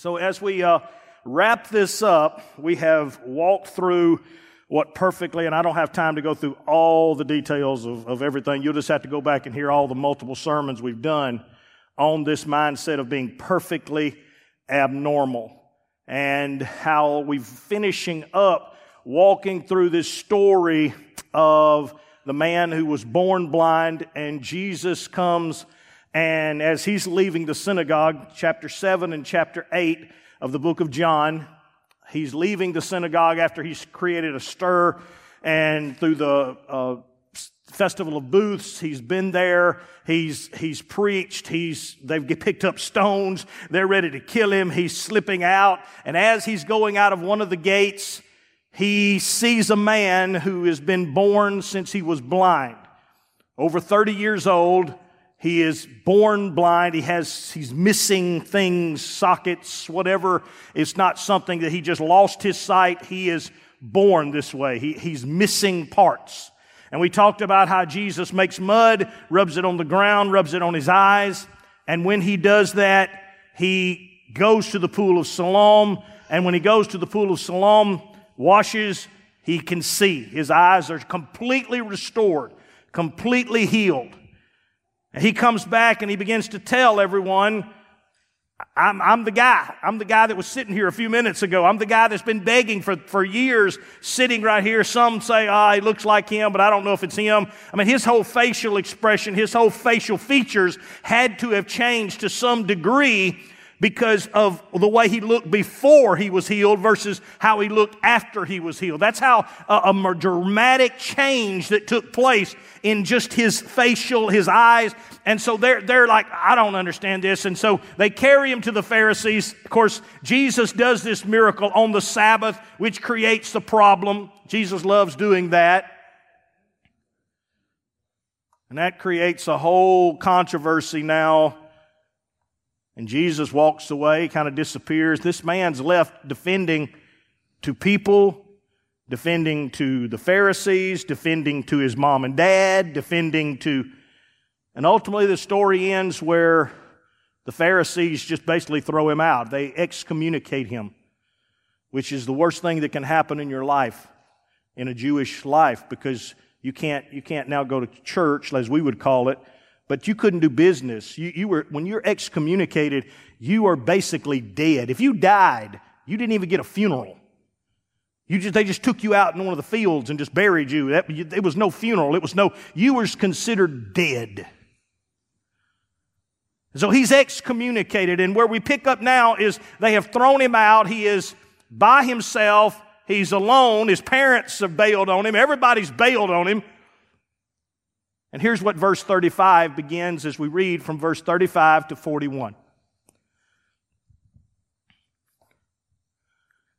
So, as we uh, wrap this up, we have walked through what perfectly, and I don't have time to go through all the details of, of everything. You'll just have to go back and hear all the multiple sermons we've done on this mindset of being perfectly abnormal and how we're finishing up walking through this story of the man who was born blind and Jesus comes and as he's leaving the synagogue, chapter 7 and chapter 8 of the book of John, he's leaving the synagogue after he's created a stir. And through the uh, festival of booths he's been there. He's he's preached. He's they've picked up stones. They're ready to kill him. He's slipping out. And as he's going out of one of the gates he sees a man who has been born since he was blind. Over 30 years old he is born blind. He has, he's missing things, sockets, whatever. It's not something that he just lost his sight. He is born this way. He, he's missing parts. And we talked about how Jesus makes mud, rubs it on the ground, rubs it on his eyes. And when he does that, he goes to the pool of Siloam. And when he goes to the pool of Siloam, washes, he can see. His eyes are completely restored, completely healed. And he comes back and he begins to tell everyone, I'm, I'm, the guy. I'm the guy that was sitting here a few minutes ago. I'm the guy that's been begging for, for years, sitting right here. Some say, ah, oh, he looks like him, but I don't know if it's him. I mean, his whole facial expression, his whole facial features had to have changed to some degree because of the way he looked before he was healed versus how he looked after he was healed. That's how a, a dramatic change that took place in just his facial, his eyes. And so they're, they're like, I don't understand this. And so they carry him to the Pharisees. Of course, Jesus does this miracle on the Sabbath, which creates the problem. Jesus loves doing that. And that creates a whole controversy now and Jesus walks away, kind of disappears. This man's left defending to people, defending to the Pharisees, defending to his mom and dad, defending to. And ultimately, the story ends where the Pharisees just basically throw him out. They excommunicate him, which is the worst thing that can happen in your life, in a Jewish life, because you can't, you can't now go to church, as we would call it, but you couldn't do business. You, you were, when you're excommunicated, you are basically dead. If you died, you didn't even get a funeral. You just, they just took you out in one of the fields and just buried you. That, it was no funeral. It was no, you were considered dead. So he's excommunicated. And where we pick up now is they have thrown him out. He is by himself. He's alone. His parents have bailed on him. Everybody's bailed on him. And here's what verse 35 begins as we read from verse 35 to 41.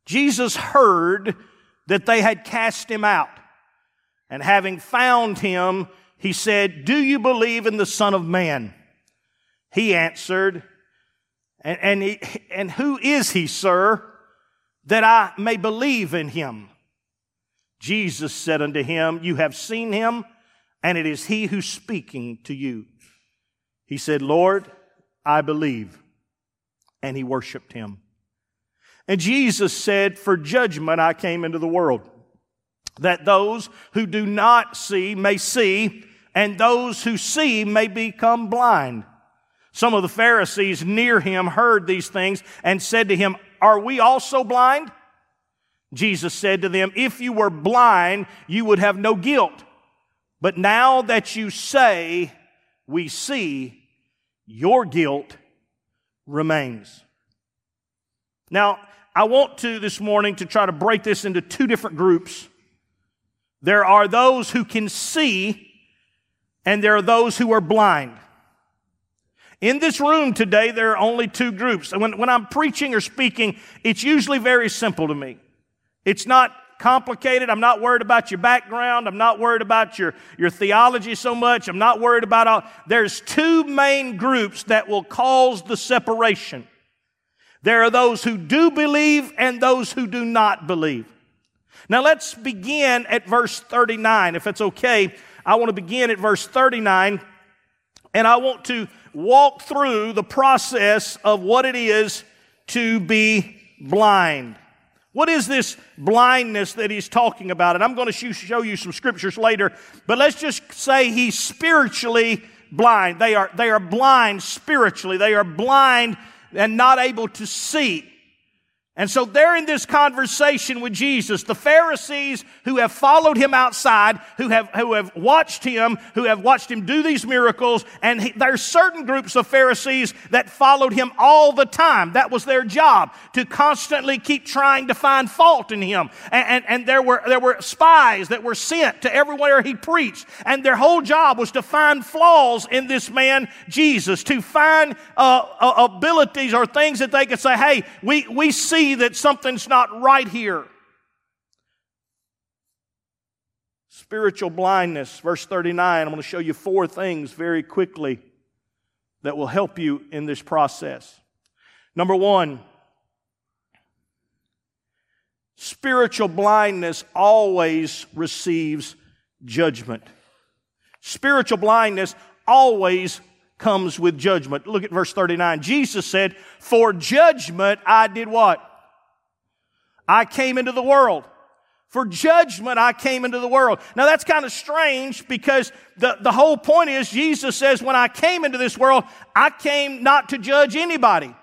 Jesus heard that they had cast him out. And having found him, he said, Do you believe in the Son of Man? He answered, and, and, he, and who is he, sir, that I may believe in him? Jesus said unto him, You have seen him and it is he who's speaking to you. He said, Lord, I believe. And he worshiped him. And Jesus said, For judgment I came into the world, that those who do not see may see, and those who see may become blind. Some of the Pharisees near him heard these things and said to him, Are we also blind? Jesus said to them, If you were blind, you would have no guilt. But now that you say, we see, your guilt remains. Now, I want to this morning to try to break this into two different groups. There are those who can see, and there are those who are blind. In this room today, there are only two groups. When, when I'm preaching or speaking, it's usually very simple to me. It's not complicated. I'm not worried about your background. I'm not worried about your, your theology so much. I'm not worried about all. There's two main groups that will cause the separation. There are those who do believe and those who do not believe. Now let's begin at verse 39. If it's okay, I want to begin at verse 39 and I want to walk through the process of what it is to be blind. What is this blindness that he's talking about? And I'm going to show you some scriptures later, but let's just say he's spiritually blind. They are, they are blind spiritually. They are blind and not able to see. And so they're in this conversation with Jesus. The Pharisees who have followed him outside, who have, who have watched him, who have watched him do these miracles, and he, there's certain groups of Pharisees that followed him all the time. That was their job, to constantly keep trying to find fault in him. And, and, and there were, there were spies that were sent to everywhere he preached. And their whole job was to find flaws in this man, Jesus, to find uh, uh, abilities or things that they could say, hey, we, we see see that something's not right here. Spiritual blindness, verse 39. I'm going to show you four things very quickly that will help you in this process. Number one, spiritual blindness always receives judgment. Spiritual blindness always comes with judgment. Look at verse 39. Jesus said, For judgment I did what? I came into the world. For judgment, I came into the world. Now that's kind of strange because the, the whole point is Jesus says, when I came into this world, I came not to judge anybody.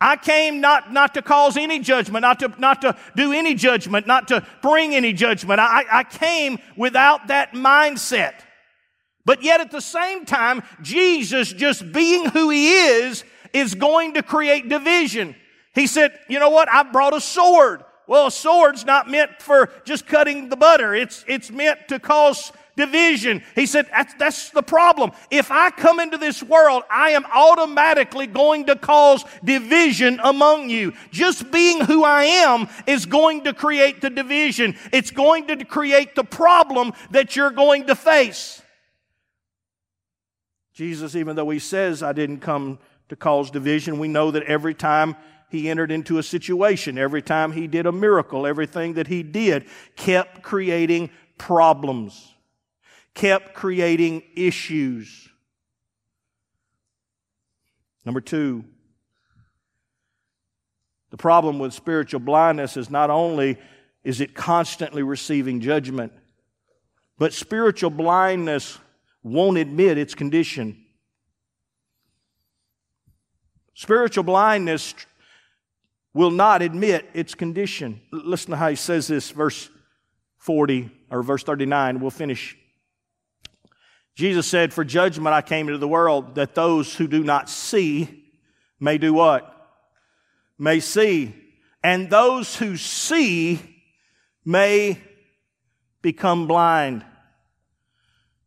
I came not, not to cause any judgment, not to, not to do any judgment, not to bring any judgment. I, I came without that mindset. But yet at the same time, Jesus just being who he is, is going to create division. He said, you know what? I brought a sword. Well, a sword's not meant for just cutting the butter. It's, it's meant to cause division. He said, that's, that's the problem. If I come into this world, I am automatically going to cause division among you. Just being who I am is going to create the division. It's going to create the problem that you're going to face. Jesus, even though he says, I didn't come to cause division, we know that every time he entered into a situation, every time he did a miracle, everything that he did kept creating problems, kept creating issues. Number two, the problem with spiritual blindness is not only is it constantly receiving judgment, but spiritual blindness won't admit its condition. Spiritual blindness will not admit its condition. Listen to how he says this, verse 40 or verse 39. We'll finish. Jesus said, For judgment I came into the world, that those who do not see may do what? May see. And those who see may become blind.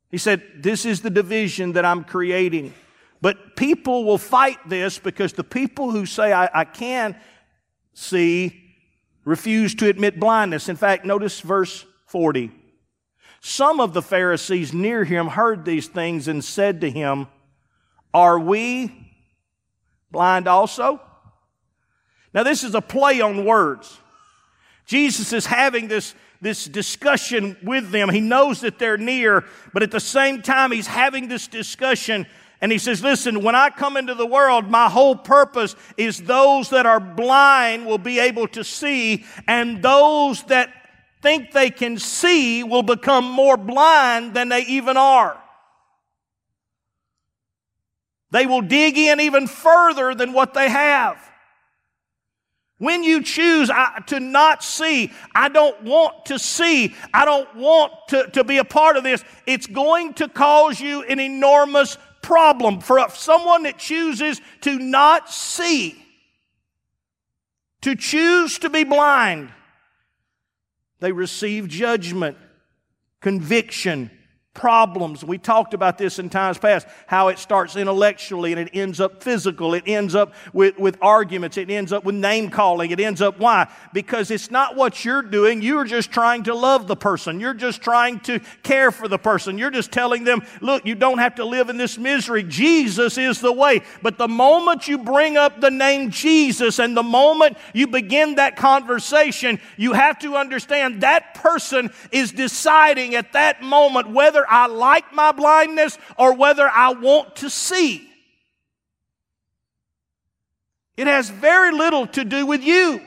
He said, This is the division that I'm creating. But people will fight this because the people who say, I, I can see, refuse to admit blindness. In fact, notice verse 40. Some of the Pharisees near him heard these things and said to him, Are we blind also? Now, this is a play on words. Jesus is having this, this discussion with them. He knows that they're near, but at the same time, he's having this discussion and he says, listen, when I come into the world, my whole purpose is those that are blind will be able to see, and those that think they can see will become more blind than they even are. They will dig in even further than what they have. When you choose to not see, I don't want to see, I don't want to, to be a part of this, it's going to cause you an enormous problem for someone that chooses to not see, to choose to be blind. They receive judgment, conviction, problems. We talked about this in times past, how it starts intellectually and it ends up physical. It ends up with, with arguments. It ends up with name calling. It ends up why? Because it's not what you're doing. You're just trying to love the person. You're just trying to care for the person. You're just telling them, look, you don't have to live in this misery. Jesus is the way. But the moment you bring up the name Jesus and the moment you begin that conversation, you have to understand that person is deciding at that moment whether I like my blindness or whether I want to see. It has very little to do with you.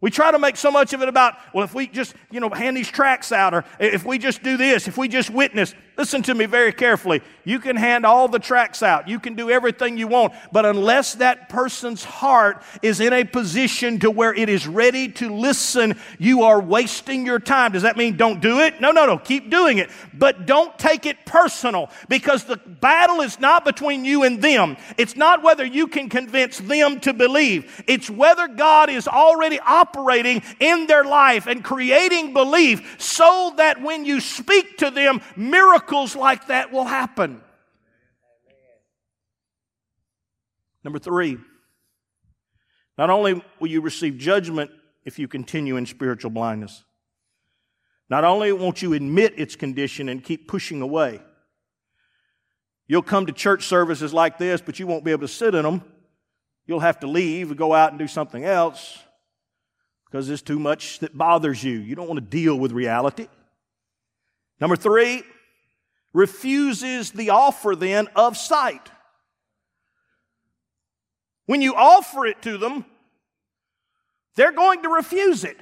We try to make so much of it about, well, if we just, you know, hand these tracts out, or if we just do this, if we just witness. Listen to me very carefully. You can hand all the tracts out. You can do everything you want. But unless that person's heart is in a position to where it is ready to listen, you are wasting your time. Does that mean don't do it? No, no, no. Keep doing it. But don't take it personal because the battle is not between you and them. It's not whether you can convince them to believe. It's whether God is already operating in their life and creating belief so that when you speak to them, miracles miracles like that will happen. Number three, not only will you receive judgment if you continue in spiritual blindness, not only won't you admit its condition and keep pushing away, you'll come to church services like this, but you won't be able to sit in them. You'll have to leave and go out and do something else because there's too much that bothers you. You don't want to deal with reality. Number three, refuses the offer then of sight. When you offer it to them, they're going to refuse it.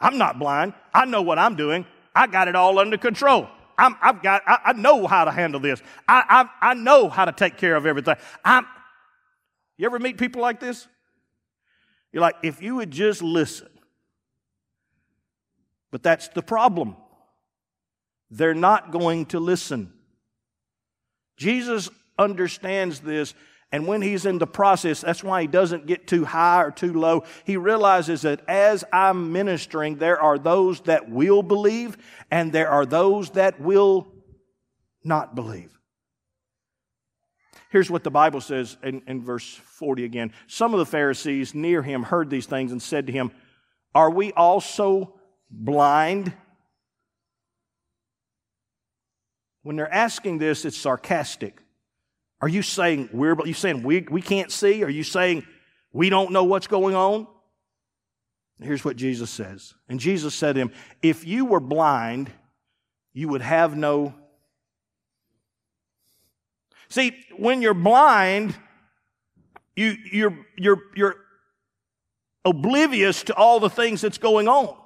I'm not blind. I know what I'm doing. I got it all under control. i have got, I, I, know how to handle this. I, I, I know how to take care of everything. I'm, you ever meet people like this? You're like, if you would just listen. But that's the problem. They're not going to listen. Jesus understands this, and when he's in the process, that's why he doesn't get too high or too low. He realizes that as I'm ministering, there are those that will believe, and there are those that will not believe. Here's what the Bible says in, in, verse 40 again. Some of the Pharisees near him heard these things and said to him, Are we also blind? When they're asking this, it's sarcastic. Are you saying we're, you saying we, we can't see? Are you saying we don't know what's going on? Here's what Jesus says. And Jesus said to him, If you were blind, you would have no. See, when you're blind, you, you're, you're, you're oblivious to all the things that's going on.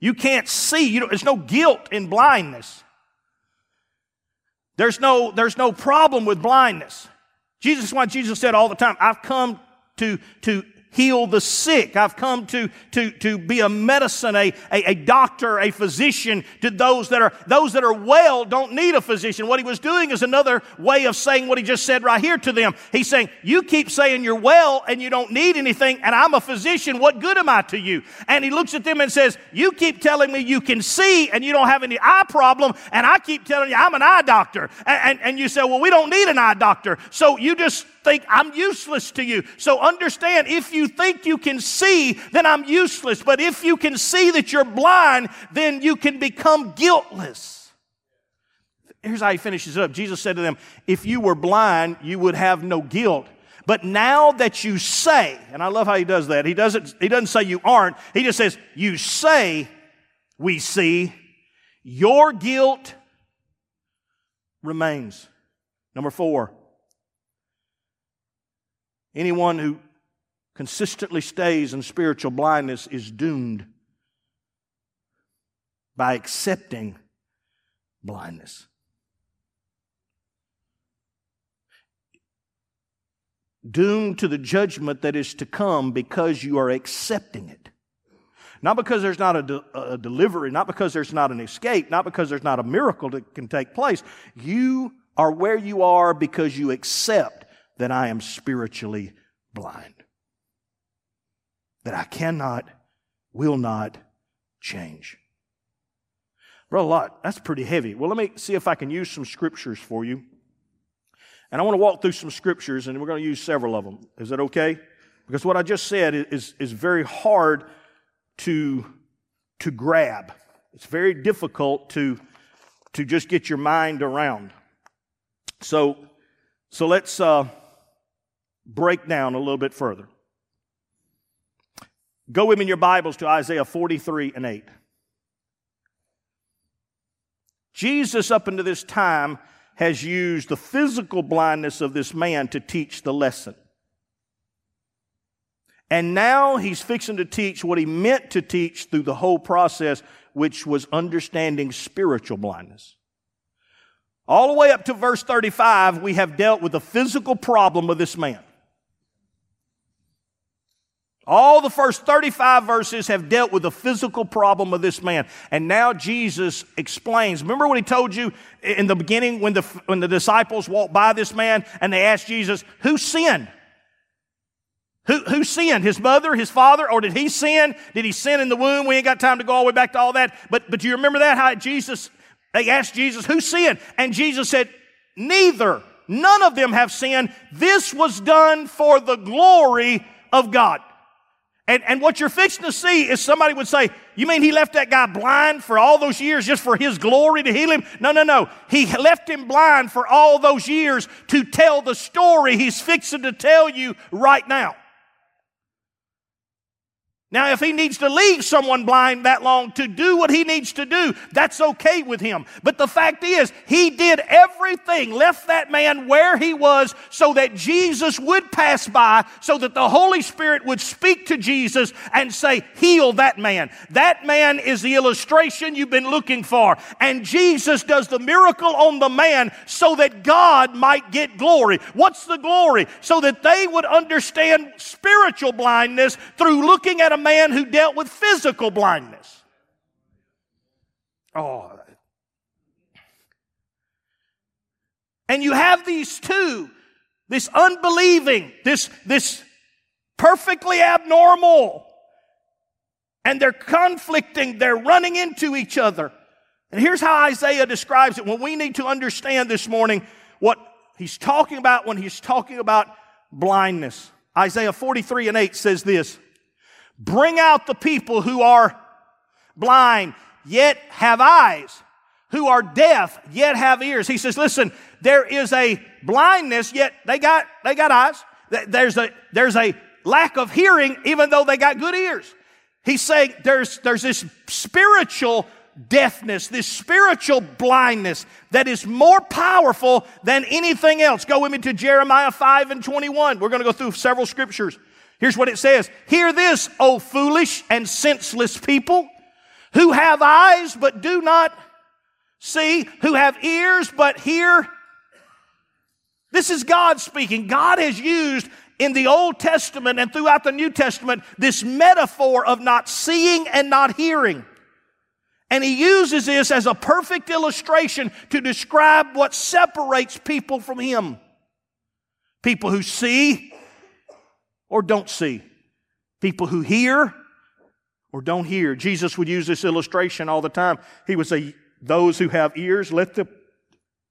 You can't see. You know, there's no guilt in blindness. There's no, there's no problem with blindness. Jesus, why Jesus said all the time, I've come to, to heal the sick. I've come to, to, to be a medicine, a, a, a, doctor, a physician to those that are, those that are well don't need a physician. What he was doing is another way of saying what he just said right here to them. He's saying, you keep saying you're well and you don't need anything and I'm a physician. What good am I to you? And he looks at them and says, you keep telling me you can see and you don't have any eye problem and I keep telling you I'm an eye doctor. And, and, and you say, well, we don't need an eye doctor. So you just think I'm useless to you. So understand, if you think you can see, then I'm useless. But if you can see that you're blind, then you can become guiltless. Here's how he finishes up. Jesus said to them, If you were blind, you would have no guilt. But now that you say, and I love how he does that, he doesn't, he doesn't say you aren't, he just says, You say, we see, your guilt remains. Number four, Anyone who consistently stays in spiritual blindness is doomed by accepting blindness. Doomed to the judgment that is to come because you are accepting it. Not because there's not a, de- a, delivery, not because there's not an escape, not because there's not a miracle that can take place. You are where you are because you accept that I am spiritually blind. That I cannot, will not change. Brother Lott, that's pretty heavy. Well, let me see if I can use some scriptures for you. And I want to walk through some scriptures, and we're going to use several of them. Is that okay? Because what I just said is, is very hard to, to grab. It's very difficult to, to just get your mind around. So, so let's, uh, break down a little bit further. Go with me in your Bibles to Isaiah 43 and 8. Jesus, up until this time, has used the physical blindness of this man to teach the lesson. And now he's fixing to teach what he meant to teach through the whole process, which was understanding spiritual blindness. All the way up to verse 35, we have dealt with the physical problem of this man. All the first 35 verses have dealt with the physical problem of this man. And now Jesus explains. Remember what he told you in the beginning when the, when the disciples walked by this man and they asked Jesus, who sinned? Who, who sinned? His mother, his father, or did he sin? Did he sin in the womb? We ain't got time to go all the way back to all that. But, but do you remember that? How Jesus, they asked Jesus, who sinned? And Jesus said, neither. None of them have sinned. This was done for the glory of God. And, and what you're fixing to see is somebody would say, You mean he left that guy blind for all those years just for his glory to heal him? No, no, no. He left him blind for all those years to tell the story he's fixing to tell you right now. Now, if he needs to leave someone blind that long to do what he needs to do, that's okay with him. But the fact is, he did everything, left that man where he was so that Jesus would pass by, so that the Holy Spirit would speak to Jesus and say, heal that man. That man is the illustration you've been looking for. And Jesus does the miracle on the man so that God might get glory. What's the glory? So that they would understand spiritual blindness through looking at a man who dealt with physical blindness. Oh. And you have these two, this unbelieving, this, this perfectly abnormal, and they're conflicting, they're running into each other. And here's how Isaiah describes it when we need to understand this morning what he's talking about when he's talking about blindness. Isaiah 43 and 8 says this Bring out the people who are blind, yet have eyes, who are deaf, yet have ears. He says, listen, there is a blindness, yet they got, they got eyes. There's a, there's a lack of hearing, even though they got good ears. He's saying there's, there's this spiritual deafness, this spiritual blindness that is more powerful than anything else. Go with me to Jeremiah 5 and 21. We're going to go through several scriptures. Here's what it says. Hear this, O foolish and senseless people who have eyes but do not see, who have ears but hear. This is God speaking. God has used in the Old Testament and throughout the New Testament this metaphor of not seeing and not hearing. And he uses this as a perfect illustration to describe what separates people from him. People who see or don't see, people who hear or don't hear. Jesus would use this illustration all the time. He would say, Those who have ears, let them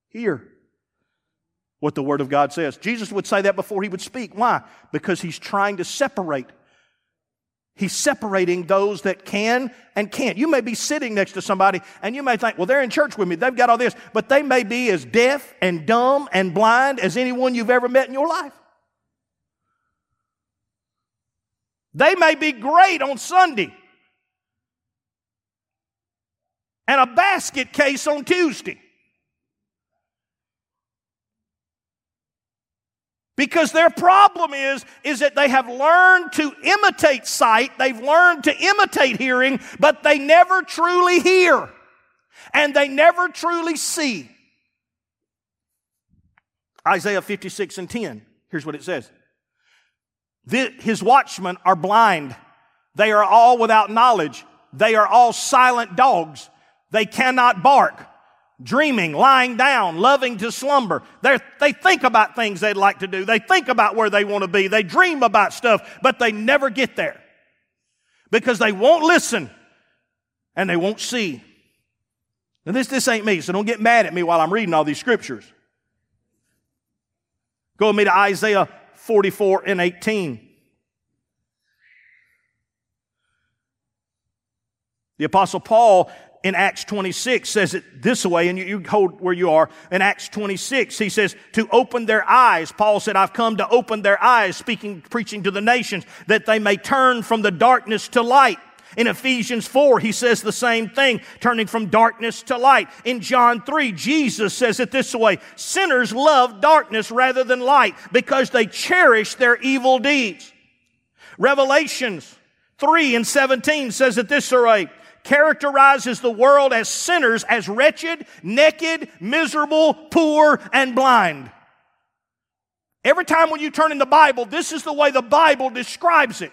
hear what the Word of God says. Jesus would say that before he would speak. Why? Because he's trying to separate. He's separating those that can and can't. You may be sitting next to somebody and you may think, well, they're in church with me. They've got all this. But they may be as deaf and dumb and blind as anyone you've ever met in your life. They may be great on Sunday and a basket case on Tuesday. Because their problem is, is that they have learned to imitate sight, they've learned to imitate hearing, but they never truly hear. And they never truly see. Isaiah 56 and 10. Here's what it says his watchmen are blind. They are all without knowledge. They are all silent dogs. They cannot bark. Dreaming, lying down, loving to slumber. They're, they think about things they'd like to do. They think about where they want to be. They dream about stuff, but they never get there because they won't listen and they won't see. Now, this, this ain't me, so don't get mad at me while I'm reading all these scriptures. Go with me to Isaiah 44 and 18. The apostle Paul in Acts 26 says it this way, and you, you, hold where you are. In Acts 26, he says, to open their eyes. Paul said, I've come to open their eyes, speaking, preaching to the nations, that they may turn from the darkness to light In Ephesians 4, he says the same thing, turning from darkness to light. In John 3, Jesus says it this way Sinners love darkness rather than light because they cherish their evil deeds. Revelations 3 and 17 says it this way characterizes the world as sinners as wretched, naked, miserable, poor, and blind. Every time when you turn in the Bible, this is the way the Bible describes it.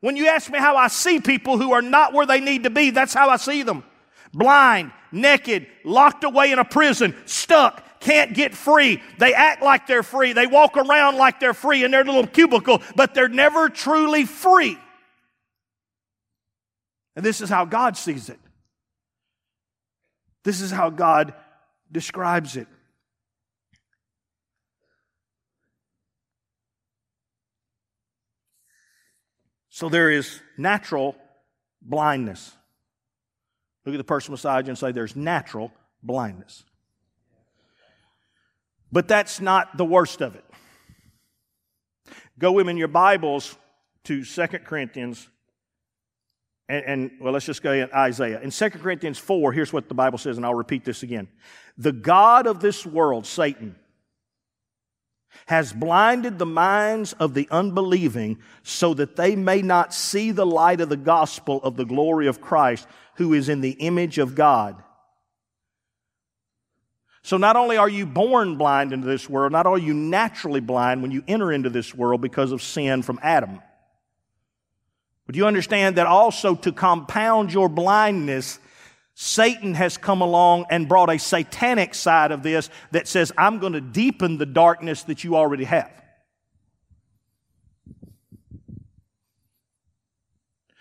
When you ask me how I see people who are not where they need to be, that's how I see them. Blind, naked, locked away in a prison, stuck, can't get free. They act like they're free. They walk around like they're free in their little cubicle, but they're never truly free. And this is how God sees it. This is how God describes it. So there is natural blindness. Look at the person beside you and say, There's natural blindness. But that's not the worst of it. Go with me in your Bibles to 2 Corinthians and, and, well, let's just go in Isaiah. In 2 Corinthians 4, here's what the Bible says, and I'll repeat this again. The God of this world, Satan, has blinded the minds of the unbelieving so that they may not see the light of the gospel of the glory of Christ, who is in the image of God. So not only are you born blind into this world, not only are you naturally blind when you enter into this world because of sin from Adam, but you understand that also to compound your blindness, Satan has come along and brought a satanic side of this that says, I'm going to deepen the darkness that you already have.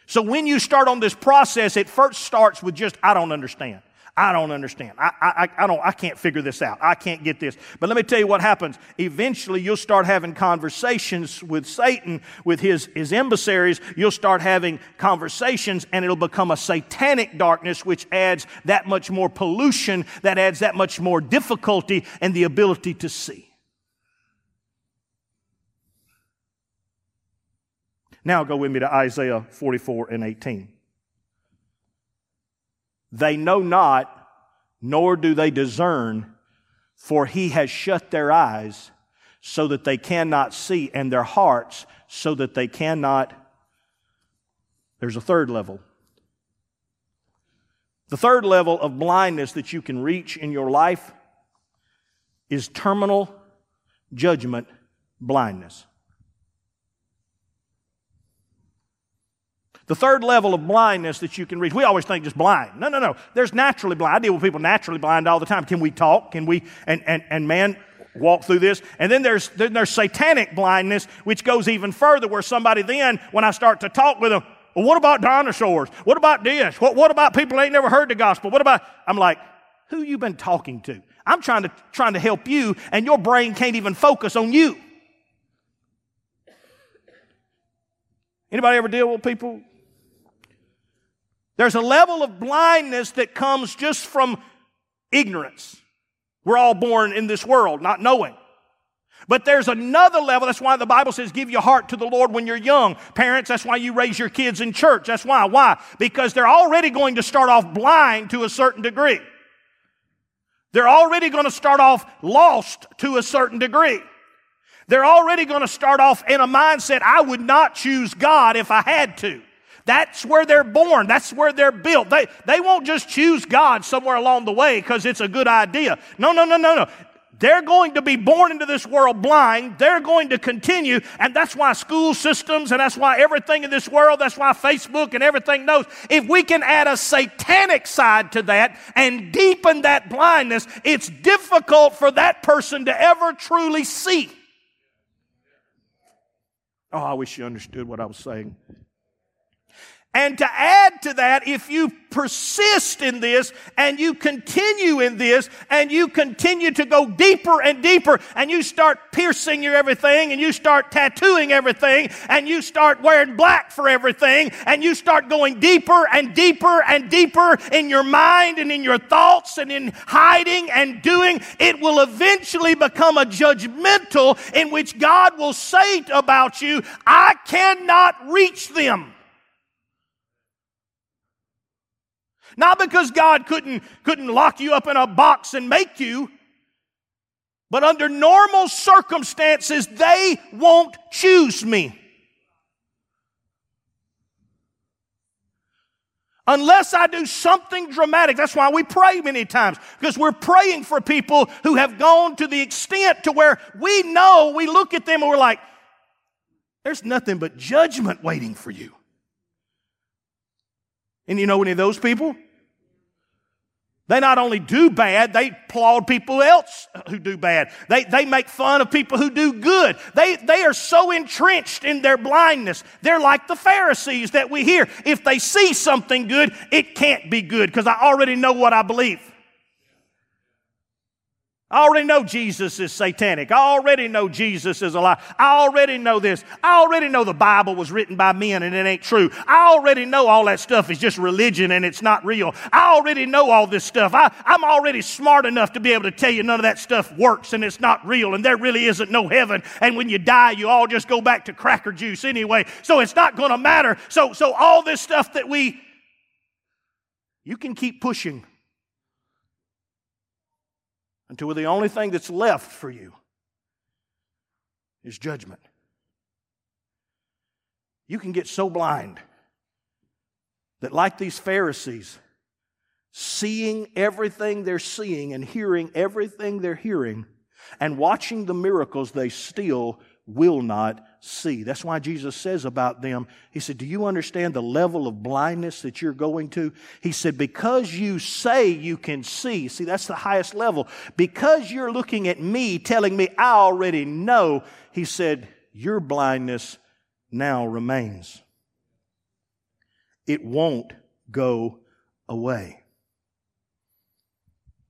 So when you start on this process, it first starts with just, I don't understand. I don't understand. I, I, I, don't, I can't figure this out. I can't get this. But let me tell you what happens. Eventually, you'll start having conversations with Satan, with his, his emissaries. You'll start having conversations, and it'll become a satanic darkness, which adds that much more pollution, that adds that much more difficulty and the ability to see. Now go with me to Isaiah 44 and 18. They know not, nor do they discern, for he has shut their eyes so that they cannot see, and their hearts so that they cannot. There's a third level. The third level of blindness that you can reach in your life is terminal judgment blindness. The third level of blindness that you can reach, we always think just blind. No, no, no. There's naturally blind. I deal with people naturally blind all the time. Can we talk? Can we, and, and, and man, walk through this. And then there's, then there's satanic blindness, which goes even further, where somebody then, when I start to talk with them, well, what about dinosaurs? What about this? What, what about people ain't never heard the gospel? What about, I'm like, who you been talking to? I'm trying to, trying to help you, and your brain can't even focus on you. Anybody ever deal with people there's a level of blindness that comes just from ignorance. We're all born in this world not knowing. But there's another level. That's why the Bible says, give your heart to the Lord when you're young. Parents, that's why you raise your kids in church. That's why. Why? Because they're already going to start off blind to a certain degree. They're already going to start off lost to a certain degree. They're already going to start off in a mindset, I would not choose God if I had to. That's where they're born. That's where they're built. They, they won't just choose God somewhere along the way because it's a good idea. No, no, no, no, no. They're going to be born into this world blind. They're going to continue. And that's why school systems and that's why everything in this world, that's why Facebook and everything knows. If we can add a satanic side to that and deepen that blindness, it's difficult for that person to ever truly see. Oh, I wish you understood what I was saying. And to add to that, if you persist in this and you continue in this and you continue to go deeper and deeper and you start piercing your everything and you start tattooing everything and you start wearing black for everything and you start going deeper and deeper and deeper in your mind and in your thoughts and in hiding and doing, it will eventually become a judgmental in which God will say about you, I cannot reach them. Not because God couldn't, couldn't lock you up in a box and make you, but under normal circumstances, they won't choose me. Unless I do something dramatic. That's why we pray many times, because we're praying for people who have gone to the extent to where we know, we look at them and we're like, there's nothing but judgment waiting for you. And you know any of those people? They not only do bad, they applaud people else who do bad. They, they make fun of people who do good. They, they are so entrenched in their blindness. They're like the Pharisees that we hear. If they see something good, it can't be good because I already know what I believe. I already know Jesus is satanic. I already know Jesus is a lie. I already know this. I already know the Bible was written by men and it ain't true. I already know all that stuff is just religion and it's not real. I already know all this stuff. I, I'm already smart enough to be able to tell you none of that stuff works and it's not real and there really isn't no heaven. And when you die, you all just go back to cracker juice anyway. So it's not going to matter. So, so all this stuff that we, you can keep pushing until the only thing that's left for you is judgment. You can get so blind that, like these Pharisees, seeing everything they're seeing and hearing everything they're hearing and watching the miracles, they still will not see. That's why Jesus says about them, He said, Do you understand the level of blindness that you're going to? He said, Because you say you can see, see, that's the highest level. Because you're looking at me, telling me I already know, He said, Your blindness now remains. It won't go away.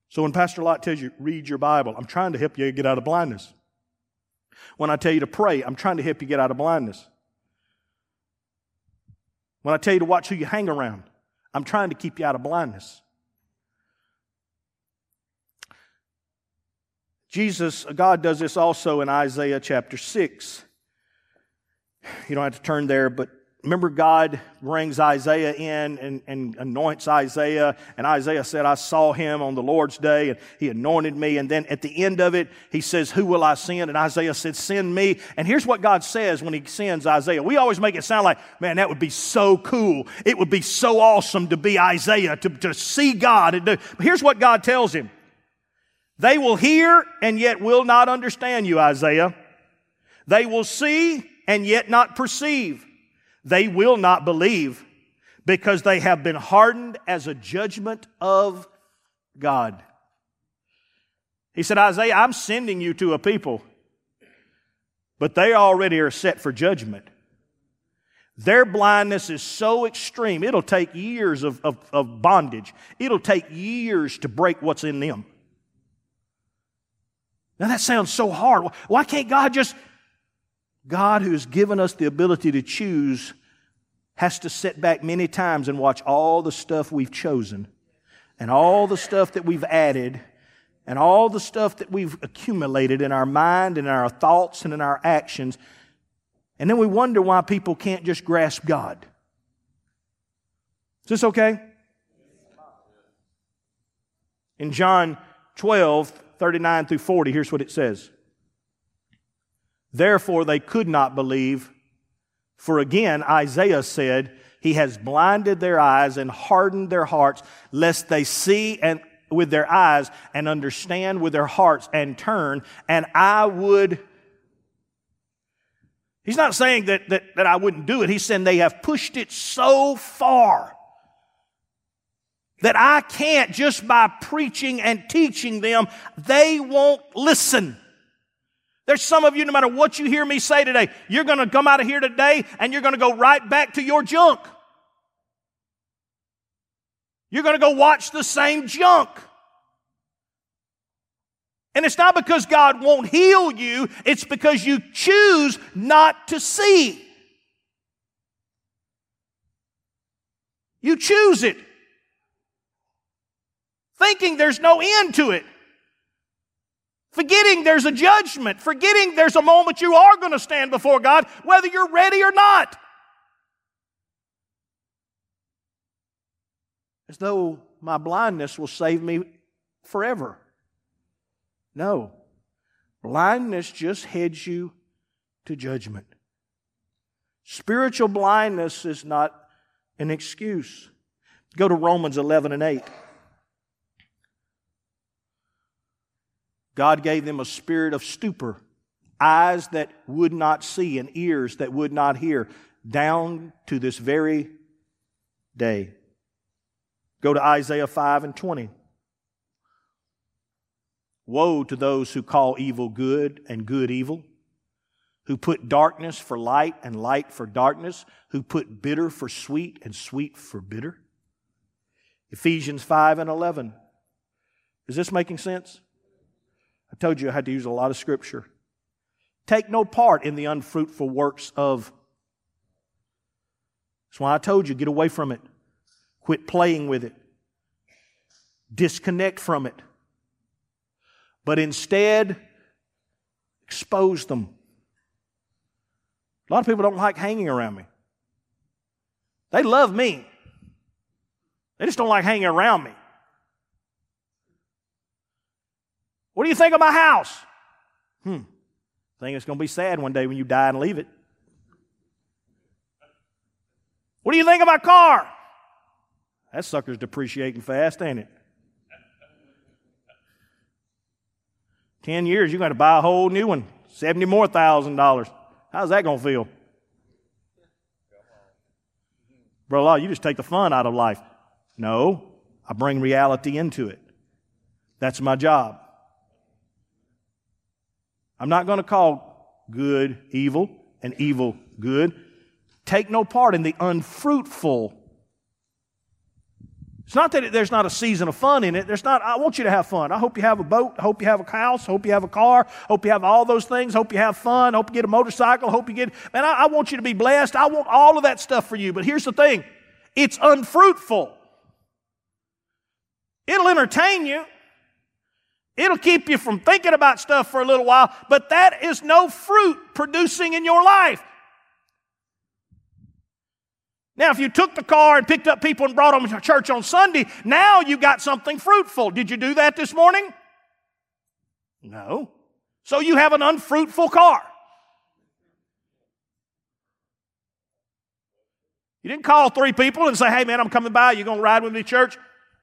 So when Pastor Lott tells you, read your Bible, I'm trying to help you get out of blindness. When I tell you to pray, I'm trying to help you get out of blindness. When I tell you to watch who you hang around, I'm trying to keep you out of blindness. Jesus, God does this also in Isaiah chapter 6. You don't have to turn there, but Remember, God brings Isaiah in and, and, anoints Isaiah, and Isaiah said, I saw him on the Lord's day, and he anointed me. And then at the end of it, he says, Who will I send? And Isaiah said, Send me. And here's what God says when he sends Isaiah. We always make it sound like, man, that would be so cool. It would be so awesome to be Isaiah, to, to see God. And do. But here's what God tells him They will hear and yet will not understand you, Isaiah. They will see and yet not perceive. They will not believe because they have been hardened as a judgment of God. He said, Isaiah, I'm sending you to a people, but they already are set for judgment. Their blindness is so extreme, it'll take years of, of, of, bondage. It'll take years to break what's in them. Now that sounds so hard. Why can't God just God, who's given us the ability to choose, has to sit back many times and watch all the stuff we've chosen and all the stuff that we've added and all the stuff that we've accumulated in our mind and in our thoughts and in our actions. And then we wonder why people can't just grasp God. Is this okay? In John 12, 39 through 40, here's what it says. Therefore, they could not believe. For again, Isaiah said, He has blinded their eyes and hardened their hearts, lest they see and with their eyes and understand with their hearts and turn, and I would. He's not saying that, that, that I wouldn't do it. He's saying they have pushed it so far that I can't just by preaching and teaching them, they won't listen. There's some of you, no matter what you hear me say today, you're going to come out of here today and you're going to go right back to your junk. You're going to go watch the same junk. And it's not because God won't heal you, it's because you choose not to see. You choose it, thinking there's no end to it. Forgetting there's a judgment, forgetting there's a moment you are going to stand before God, whether you're ready or not. as though my blindness will save me forever. No. Blindness just heads you to judgment. Spiritual blindness is not an excuse. Go to Romans 11 and 8. God gave them a spirit of stupor, eyes that would not see and ears that would not hear, down to this very day. Go to Isaiah 5 and 20. Woe to those who call evil good and good evil, who put darkness for light and light for darkness, who put bitter for sweet and sweet for bitter. Ephesians 5 and 11. Is this making sense? I told you I had to use a lot of scripture. Take no part in the unfruitful works of. That's why I told you get away from it. Quit playing with it. Disconnect from it but instead expose them. A lot of people don't like hanging around me. They love me. They just don't like hanging around me. What do you think of my house? Hmm. Think it's going to be sad one day when you die and leave it. What do you think of my car? That sucker's depreciating fast, ain't it? 10 years, you're going to buy a whole new one, 70 more thousand dollars. How's that going to feel? Bro, Law, you just take the fun out of life. No, I bring reality into it. That's my job. I'm not going to call good evil and evil good. Take no part in the unfruitful it's not that there's not a season of fun in it. There's not, I want you to have fun. I hope you have a boat. I hope you have a house. I hope you have a car. I hope you have all those things. I hope you have fun. I hope you get a motorcycle. I hope you get, man, I, I want you to be blessed. I want all of that stuff for you. But here's the thing it's unfruitful. It'll entertain you. It'll keep you from thinking about stuff for a little while, but that is no fruit producing in your life. Now, if you took the car and picked up people and brought them to church on Sunday, now you got something fruitful. Did you do that this morning? No. So you have an unfruitful car. You didn't call three people and say, hey man, I'm coming by. You going to ride with me to church?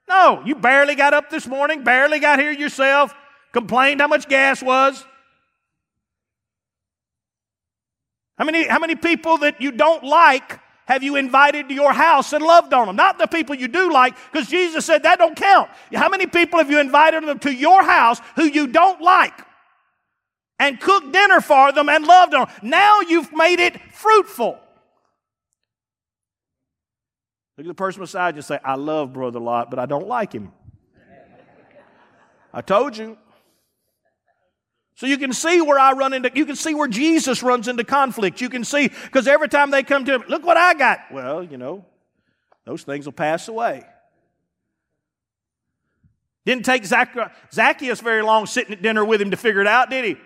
No. You barely got up this morning, barely got here yourself, complained how much gas was. How many, how many people that you don't like have you invited to your house and loved on them? Not the people you do like, because Jesus said that don't count. How many people have you invited them to your house who you don't like? And cooked dinner for them and loved on them. Now you've made it fruitful. Look at the person beside you and say, I love Brother Lott, but I don't like him. I told you. So you can see where I run into, you can see where Jesus runs into conflict. You can see, because every time they come to him, look what I got. Well, you know, those things will pass away. Didn't take Zacchaeus very long sitting at dinner with him to figure it out, did he?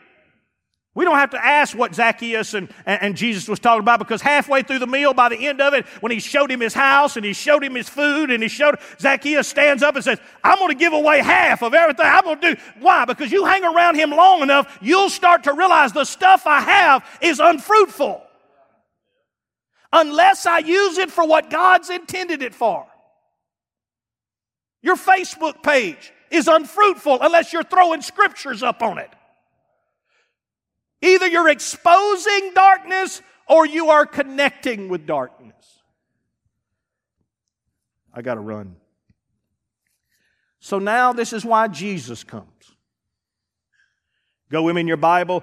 We don't have to ask what Zacchaeus and, and, Jesus was talking about because halfway through the meal, by the end of it, when he showed him his house and he showed him his food and he showed, Zacchaeus stands up and says, I'm going to give away half of everything I'm going to do. Why? Because you hang around him long enough, you'll start to realize the stuff I have is unfruitful. Unless I use it for what God's intended it for. Your Facebook page is unfruitful unless you're throwing scriptures up on it. Either you're exposing darkness or you are connecting with darkness. I got to run. So now this is why Jesus comes. Go with me in your Bible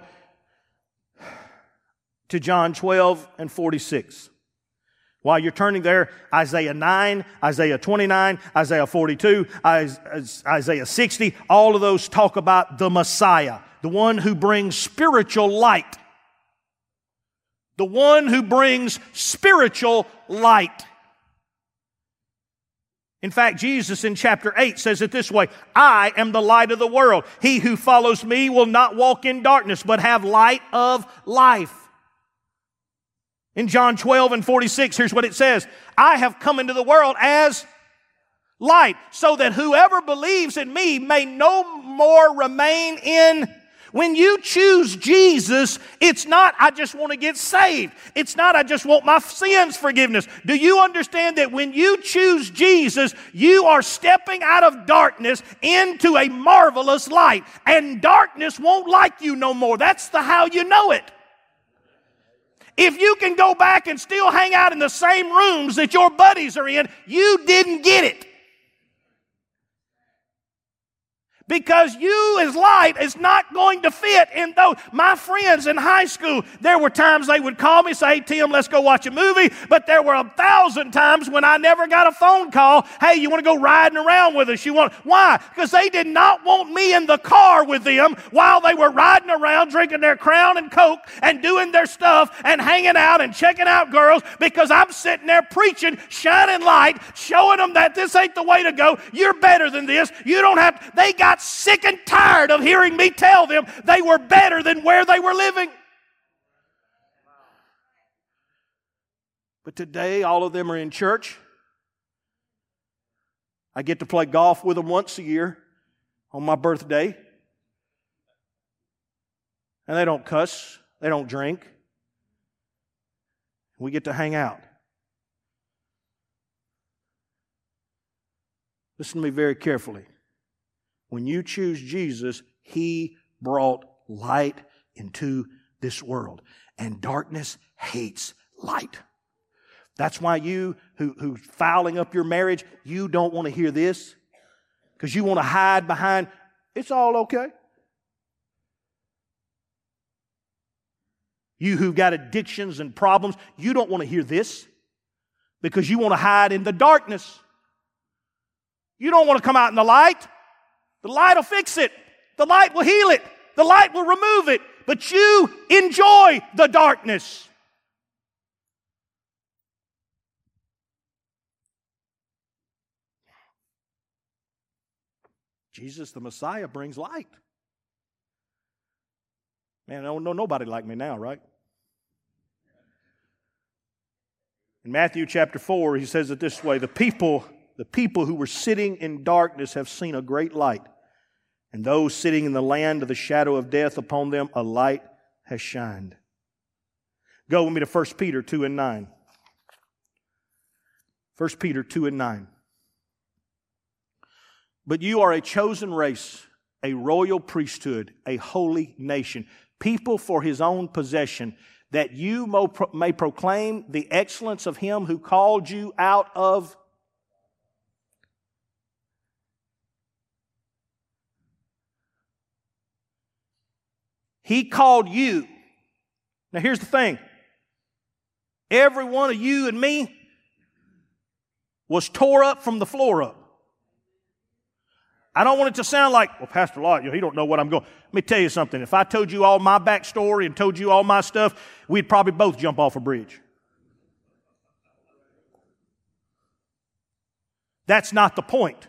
to John 12 and 46. While you're turning there, Isaiah 9, Isaiah 29, Isaiah 42, Isaiah 60, all of those talk about the Messiah the one who brings spiritual light. The one who brings spiritual light. In fact, Jesus in chapter 8 says it this way I am the light of the world. He who follows me will not walk in darkness, but have light of life. In John 12 and 46, here's what it says I have come into the world as light, so that whoever believes in me may no more remain in when you choose Jesus, it's not, I just want to get saved. It's not, I just want my sins forgiveness. Do you understand that when you choose Jesus, you are stepping out of darkness into a marvelous light, and darkness won't like you no more. That's the how you know it. If you can go back and still hang out in the same rooms that your buddies are in, you didn't get it. Because you as light is not going to fit in those. My friends in high school, there were times they would call me, say, hey, Tim, let's go watch a movie. But there were a thousand times when I never got a phone call, hey, you want to go riding around with us? You want, why? Because they did not want me in the car with them while they were riding around drinking their crown and coke and doing their stuff and hanging out and checking out girls because I'm sitting there preaching, shining light, showing them that this ain't the way to go. You're better than this. You don't have, they got got sick and tired of hearing me tell them they were better than where they were living. But today, all of them are in church. I get to play golf with them once a year on my birthday. And they don't cuss, they don't drink. We get to hang out. Listen to me very carefully. When you choose Jesus, He brought light into this world. And darkness hates light. That's why you who, who's fouling up your marriage, you don't want to hear this. Because you want to hide behind, it's all okay. You who've got addictions and problems, you don't want to hear this because you want to hide in the darkness. You don't want to come out in the light. The light will fix it. The light will heal it. The light will remove it. But you enjoy the darkness. Jesus, the Messiah, brings light. Man, I don't know nobody like me now, right? In Matthew chapter 4, he says it this way The people the people who were sitting in darkness have seen a great light. And those sitting in the land of the shadow of death, upon them a light has shined. Go with me to 1 Peter 2 and 9. 1 Peter 2 and 9. But you are a chosen race, a royal priesthood, a holy nation, people for his own possession, that you may proclaim the excellence of him who called you out of He called you. Now, here's the thing every one of you and me was tore up from the floor up. I don't want it to sound like, well, Pastor Lott, you know, he don't know what I'm going. Let me tell you something. If I told you all my backstory and told you all my stuff, we'd probably both jump off a bridge. That's not the point.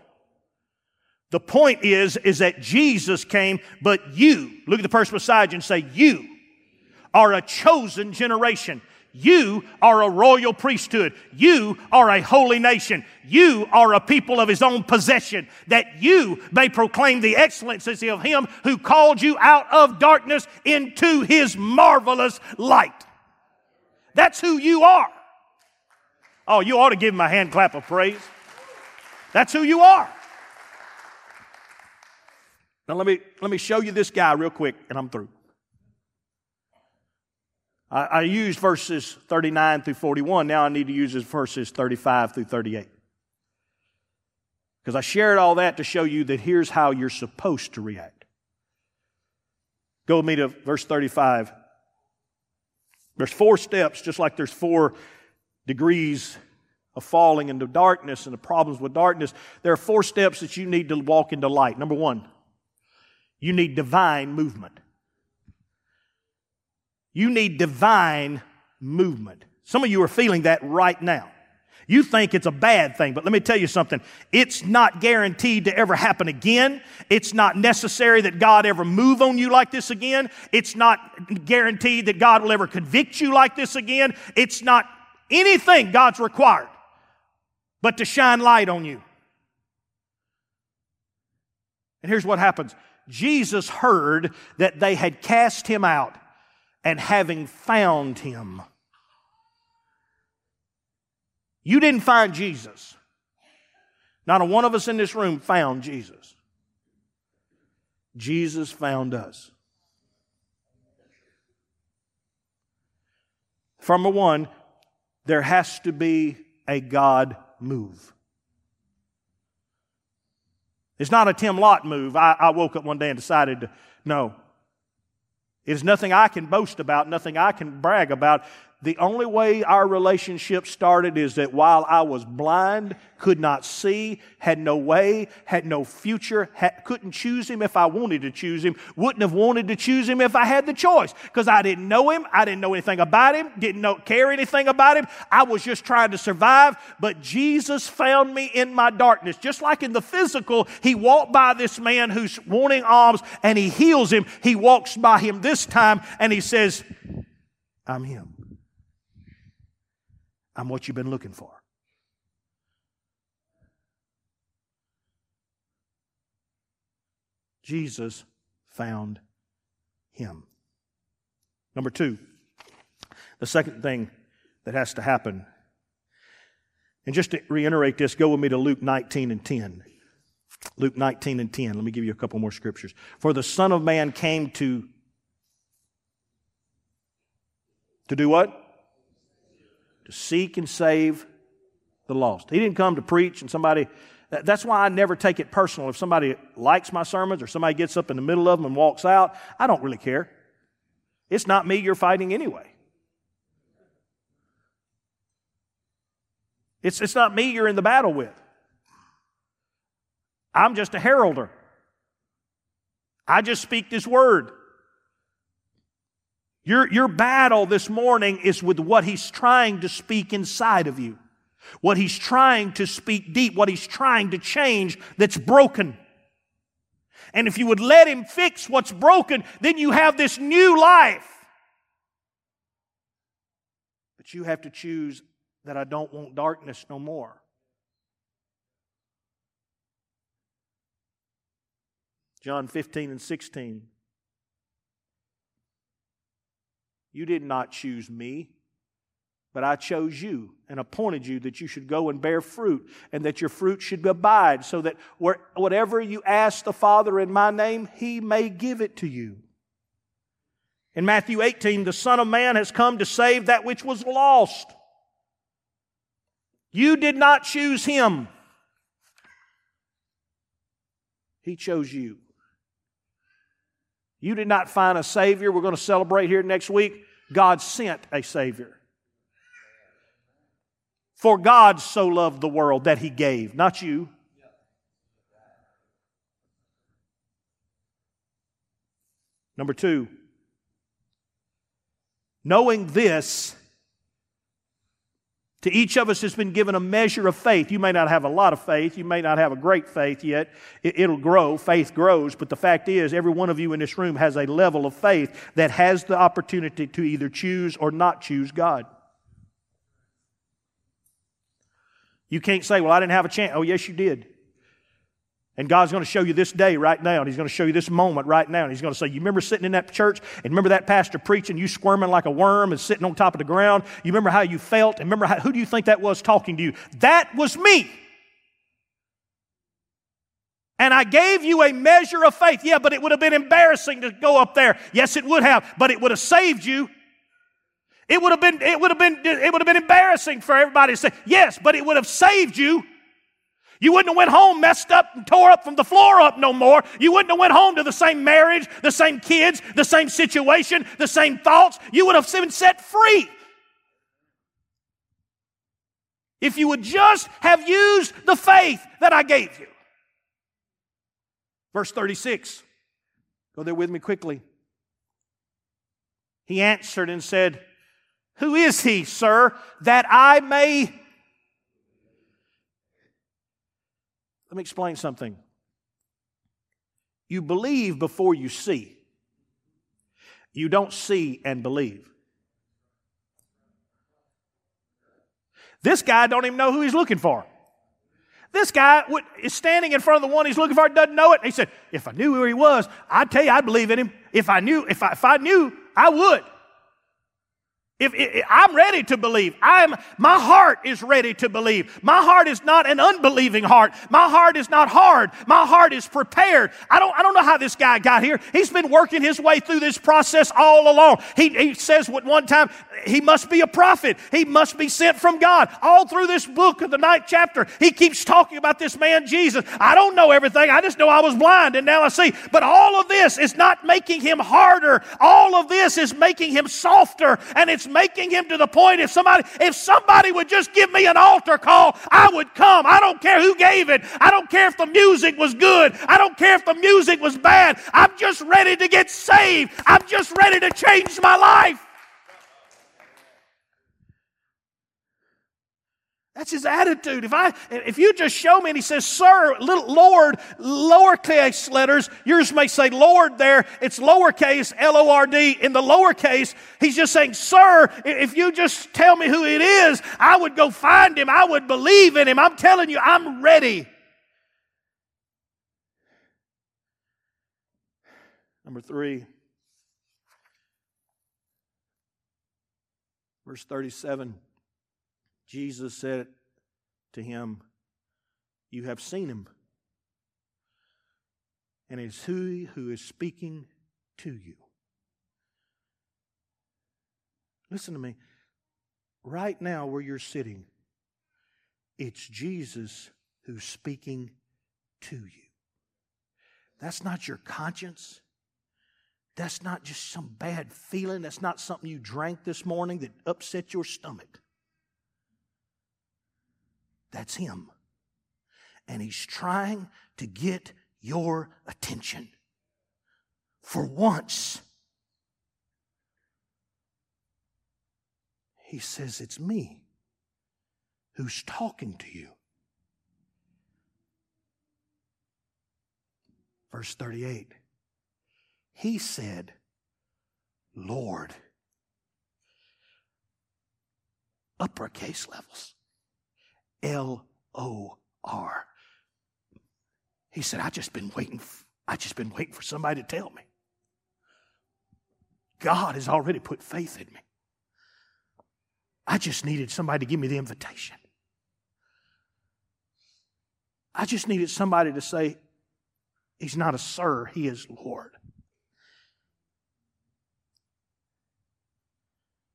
The point is, is that Jesus came, but you, look at the person beside you and say, you are a chosen generation. You are a royal priesthood. You are a holy nation. You are a people of his own possession, that you may proclaim the excellencies of him who called you out of darkness into his marvelous light. That's who you are. Oh, you ought to give him a hand clap of praise. That's who you are. Now let me let me show you this guy real quick, and I'm through. I, I used verses 39 through 41. Now I need to use verses 35 through 38. Because I shared all that to show you that here's how you're supposed to react. Go with me to verse 35. There's four steps, just like there's four degrees of falling into darkness and the problems with darkness. There are four steps that you need to walk into light. Number one, you need divine movement. You need divine movement. Some of you are feeling that right now. You think it's a bad thing, but let me tell you something. It's not guaranteed to ever happen again. It's not necessary that God ever move on you like this again. It's not guaranteed that God will ever convict you like this again. It's not anything God's required but to shine light on you. And here's what happens Jesus heard that they had cast him out, and having found him, you didn't find Jesus. Not a one of us in this room found Jesus. Jesus found us. Number one, there has to be a God move. It's not a Tim Lott move. I, I woke up one day and decided to, no. It's nothing I can boast about, nothing I can brag about. The only way our relationship started is that while I was blind, could not see, had no way, had no future, couldn't choose him if I wanted to choose him, wouldn't have wanted to choose him if I had the choice. Because I didn't know him, I didn't know anything about him, didn't know, care anything about him. I was just trying to survive. But Jesus found me in my darkness. Just like in the physical, he walked by this man who's wanting alms and he heals him. He walks by him this time and he says, I'm him. I'm what you've been looking for. Jesus found him. Number two, the second thing that has to happen, and just to reiterate this, go with me to Luke 19 and 10. Luke 19 and 10. Let me give you a couple more scriptures. For the Son of Man came to to do what? To seek and save the lost. He didn't come to preach and somebody, that's why I never take it personal. If somebody likes my sermons or somebody gets up in the middle of them and walks out, I don't really care. It's not me you're fighting anyway. It's, it's not me you're in the battle with. I'm just a heralder. I just speak this word. Your, your battle this morning is with what he's trying to speak inside of you. What he's trying to speak deep, what he's trying to change that's broken. And if you would let him fix what's broken, then you have this new life. But you have to choose that I don't want darkness no more. John 15 and 16. You did not choose me, but I chose you and appointed you that you should go and bear fruit and that your fruit should abide, so that whatever you ask the Father in my name, he may give it to you. In Matthew 18, the Son of Man has come to save that which was lost. You did not choose him, he chose you. You did not find a Savior. We're going to celebrate here next week. God sent a Savior. For God so loved the world that He gave, not you. Number two, knowing this, to each of us has been given a measure of faith. You may not have a lot of faith. You may not have a great faith yet. It, will grow. Faith grows. But the fact is, every one of you in this room has a level of faith that has the opportunity to either choose or not choose God. You can't say, well, I didn't have a chance. Oh, yes, you did. And God's going to show you this day right now, and He's going to show you this moment right now. And He's going to say, You remember sitting in that church, and remember that pastor preaching, you squirming like a worm and sitting on top of the ground? You remember how you felt? And remember how, who do you think that was talking to you? That was me. And I gave you a measure of faith. Yeah, but it would have been embarrassing to go up there. Yes, it would have, but it would have saved you. It would have been, it would have been, it would have been embarrassing for everybody to say, yes, but it would have saved you. You wouldn't have went home messed up and tore up from the floor up no more. You wouldn't have went home to the same marriage, the same kids, the same situation, the same thoughts. You would have been set free. If you would just have used the faith that I gave you. Verse 36. Go there with me quickly. He answered and said, Who is he, sir, that I may Let me explain something. You believe before you see. You don't see and believe. This guy don't even know who he's looking for. This guy is standing in front of the one he's looking for, doesn't know it. And he said, If I knew who he was, I'd tell you I'd believe in him. If I knew, if I, if I knew, I would. If, if, I'm ready to believe. I'm, my heart is ready to believe. My heart is not an unbelieving heart. My heart is not hard. My heart is prepared. I don't, I don't know how this guy got here. He's been working his way through this process all along. He, he says at one time, he must be a prophet. He must be sent from God. All through this book of the ninth chapter, he keeps talking about this man Jesus. I don't know everything. I just know I was blind and now I see. But all of this is not making him harder. All of this is making him softer and it's making him to the point if somebody, if somebody would just give me an altar call, I would come. I don't care who gave it. I don't care if the music was good. I don't care if the music was bad. I'm just ready to get saved. I'm just ready to change my life. That's his attitude. If I, if you just show me, and he says, "Sir, little Lord," lowercase letters. Yours may say Lord there. It's lowercase L O R D. In the lowercase, he's just saying, "Sir, if you just tell me who it is, I would go find him. I would believe in him. I'm telling you, I'm ready." Number three, verse thirty-seven. Jesus said to him, You have seen him, and it's who who is speaking to you. Listen to me. Right now, where you're sitting, it's Jesus who's speaking to you. That's not your conscience. That's not just some bad feeling. That's not something you drank this morning that upset your stomach. That's Him. And He's trying to get your attention. For once, He says, It's me who's talking to you. Verse 38 He said, Lord, uppercase levels. L O R. He said, I just been waiting. I just been waiting for somebody to tell me. God has already put faith in me. I just needed somebody to give me the invitation. I just needed somebody to say, He's not a sir, He is Lord.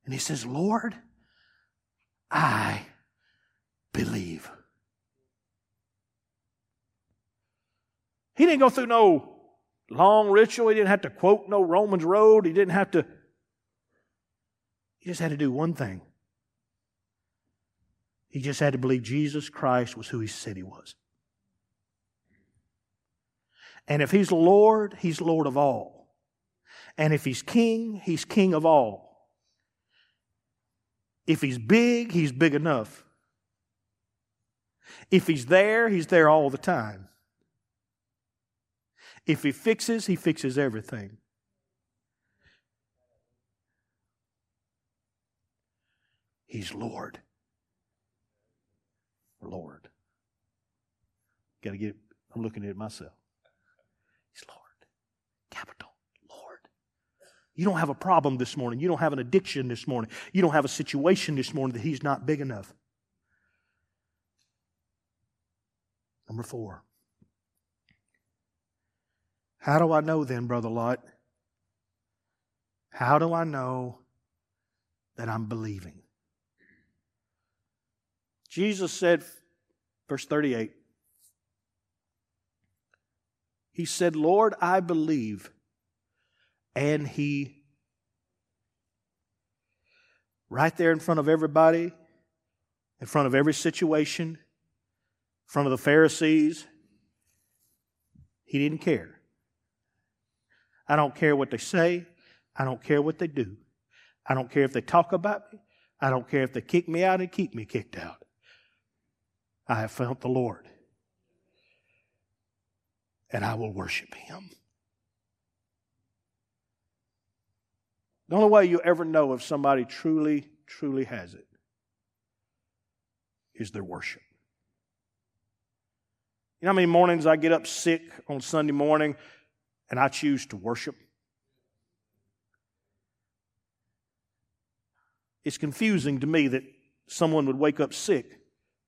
And He says, Lord, I believe. He didn't go through no long ritual. He didn't have to quote no Romans road. He didn't have to. He just had to do one thing. He just had to believe Jesus Christ was who he said he was. And if he's Lord, he's Lord of all. And if he's king, he's king of all. If he's big, he's big enough. If he's there, he's there all the time. If he fixes, he fixes everything. He's Lord. Lord. Got to get, I'm looking at it myself. He's Lord. Capital. Lord. You don't have a problem this morning. You don't have an addiction this morning. You don't have a situation this morning that He's not big enough. Number four. How do I know then, Brother Lott? How do I know that I'm believing? Jesus said, verse 38, He said, Lord, I believe. And He, right there in front of everybody, in front of every situation, front of the Pharisees. He didn't care. I don't care what they say. I don't care what they do. I don't care if they talk about me. I don't care if they kick me out and keep me kicked out. I have found the Lord. And I will worship Him. The only way you ever know if somebody truly, truly has it is their worship. You know how many mornings I get up sick on Sunday morning and I choose to worship? It's confusing to me that someone would wake up sick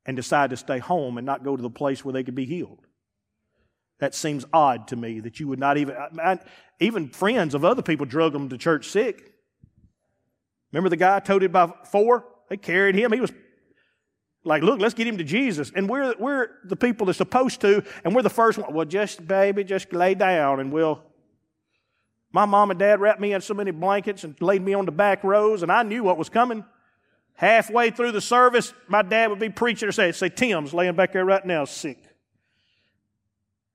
and decide to stay home and not go to the place where they could be healed. That seems odd to me that you would not even, I, even friends of other people drug them to church sick. Remember the guy toted by four? They carried him. He was like, look, let's get him to Jesus. And we're, we're the people that's supposed to, and we're the first one. Well, just, baby, just lay down and we'll. My mom and dad wrapped me in so many blankets and laid me on the back rows, and I knew what was coming. Halfway through the service, my dad would be preaching or say, say, Tim's laying back there right now, sick.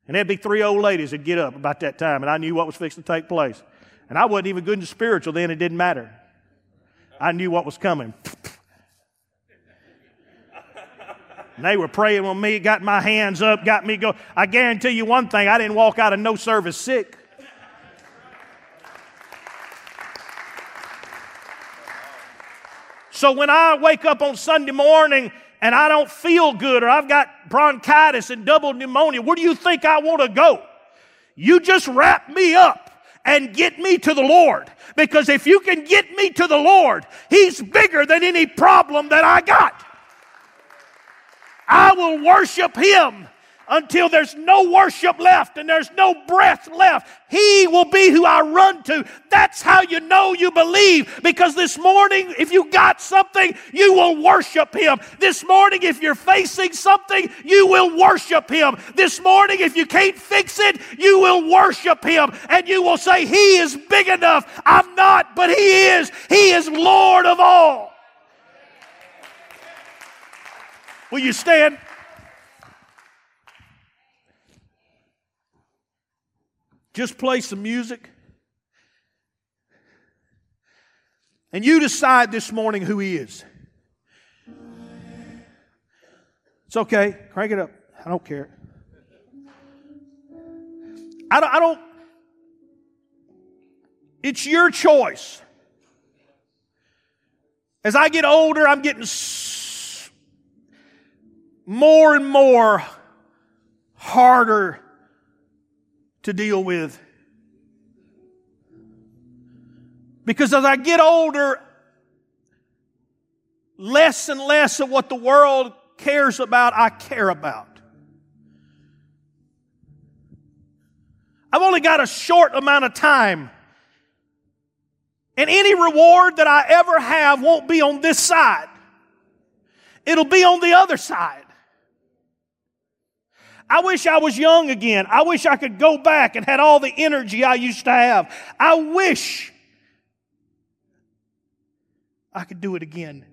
And there'd be three old ladies that'd get up about that time, and I knew what was fixing to take place. And I wasn't even good in spiritual then, it didn't matter. I knew what was coming. And they were praying on me, got my hands up, got me go. I guarantee you one thing, I didn't walk out of no service sick. So when I wake up on Sunday morning and I don't feel good or I've got bronchitis and double pneumonia, where do you think I want to go? You just wrap me up and get me to the Lord. Because if you can get me to the Lord, He's bigger than any problem that I got. I will worship Him until there's no worship left and there's no breath left. He will be who I run to. That's how you know you believe. Because this morning, if you got something, you will worship Him. This morning, if you're facing something, you will worship Him. This morning, if you can't fix it, you will worship Him. And you will say, He is big enough. I'm not, but He is. He is Lord of all. Will you stand? Just play some music. And you decide this morning who He is. It's okay. Crank it up. I don't care. I don't, I don't it's your choice. As I get older, I'm getting more and more harder to deal with. Because as I get older, less and less of what the world cares about, I care about. I've only got a short amount of time. And any reward that I ever have won't be on this side. It'll be on the other side. I wish I was young again. I wish I could go back and had all the energy I used to have. I wish I could do it again.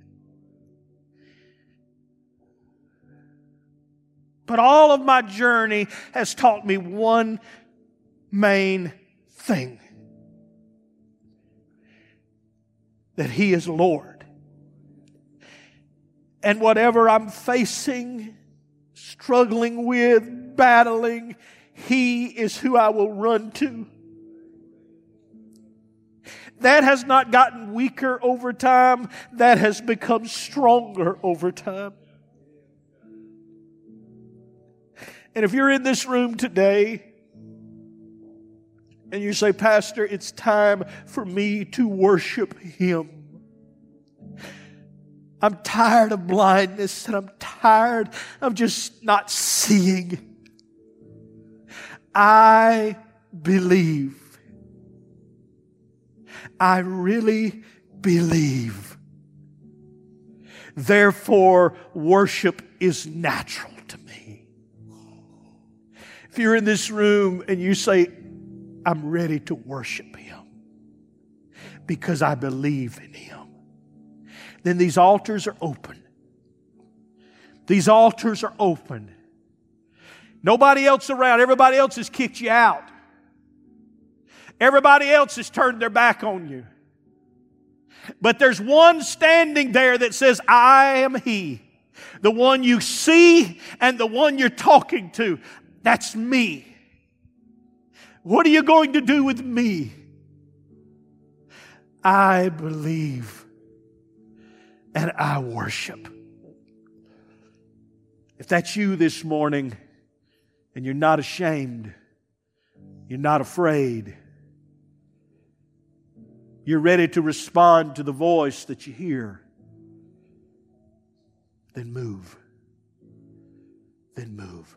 But all of my journey has taught me one main thing that He is Lord. And whatever I'm facing, struggling with, battling, He is who I will run to. That has not gotten weaker over time. That has become stronger over time. And if you're in this room today and you say, Pastor, it's time for me to worship Him. I'm tired of blindness and I'm tired of just not seeing. I believe. I really believe. Therefore, worship is natural to me. If you're in this room and you say, I'm ready to worship Him because I believe in Him then these altars are open. These altars are open. Nobody else around. Everybody else has kicked you out. Everybody else has turned their back on you. But there's one standing there that says, I am He. The one you see and the one you're talking to. That's me. What are you going to do with me? I believe and I worship. If that's you this morning, and you're not ashamed, you're not afraid, you're ready to respond to the voice that you hear, then move. Then move.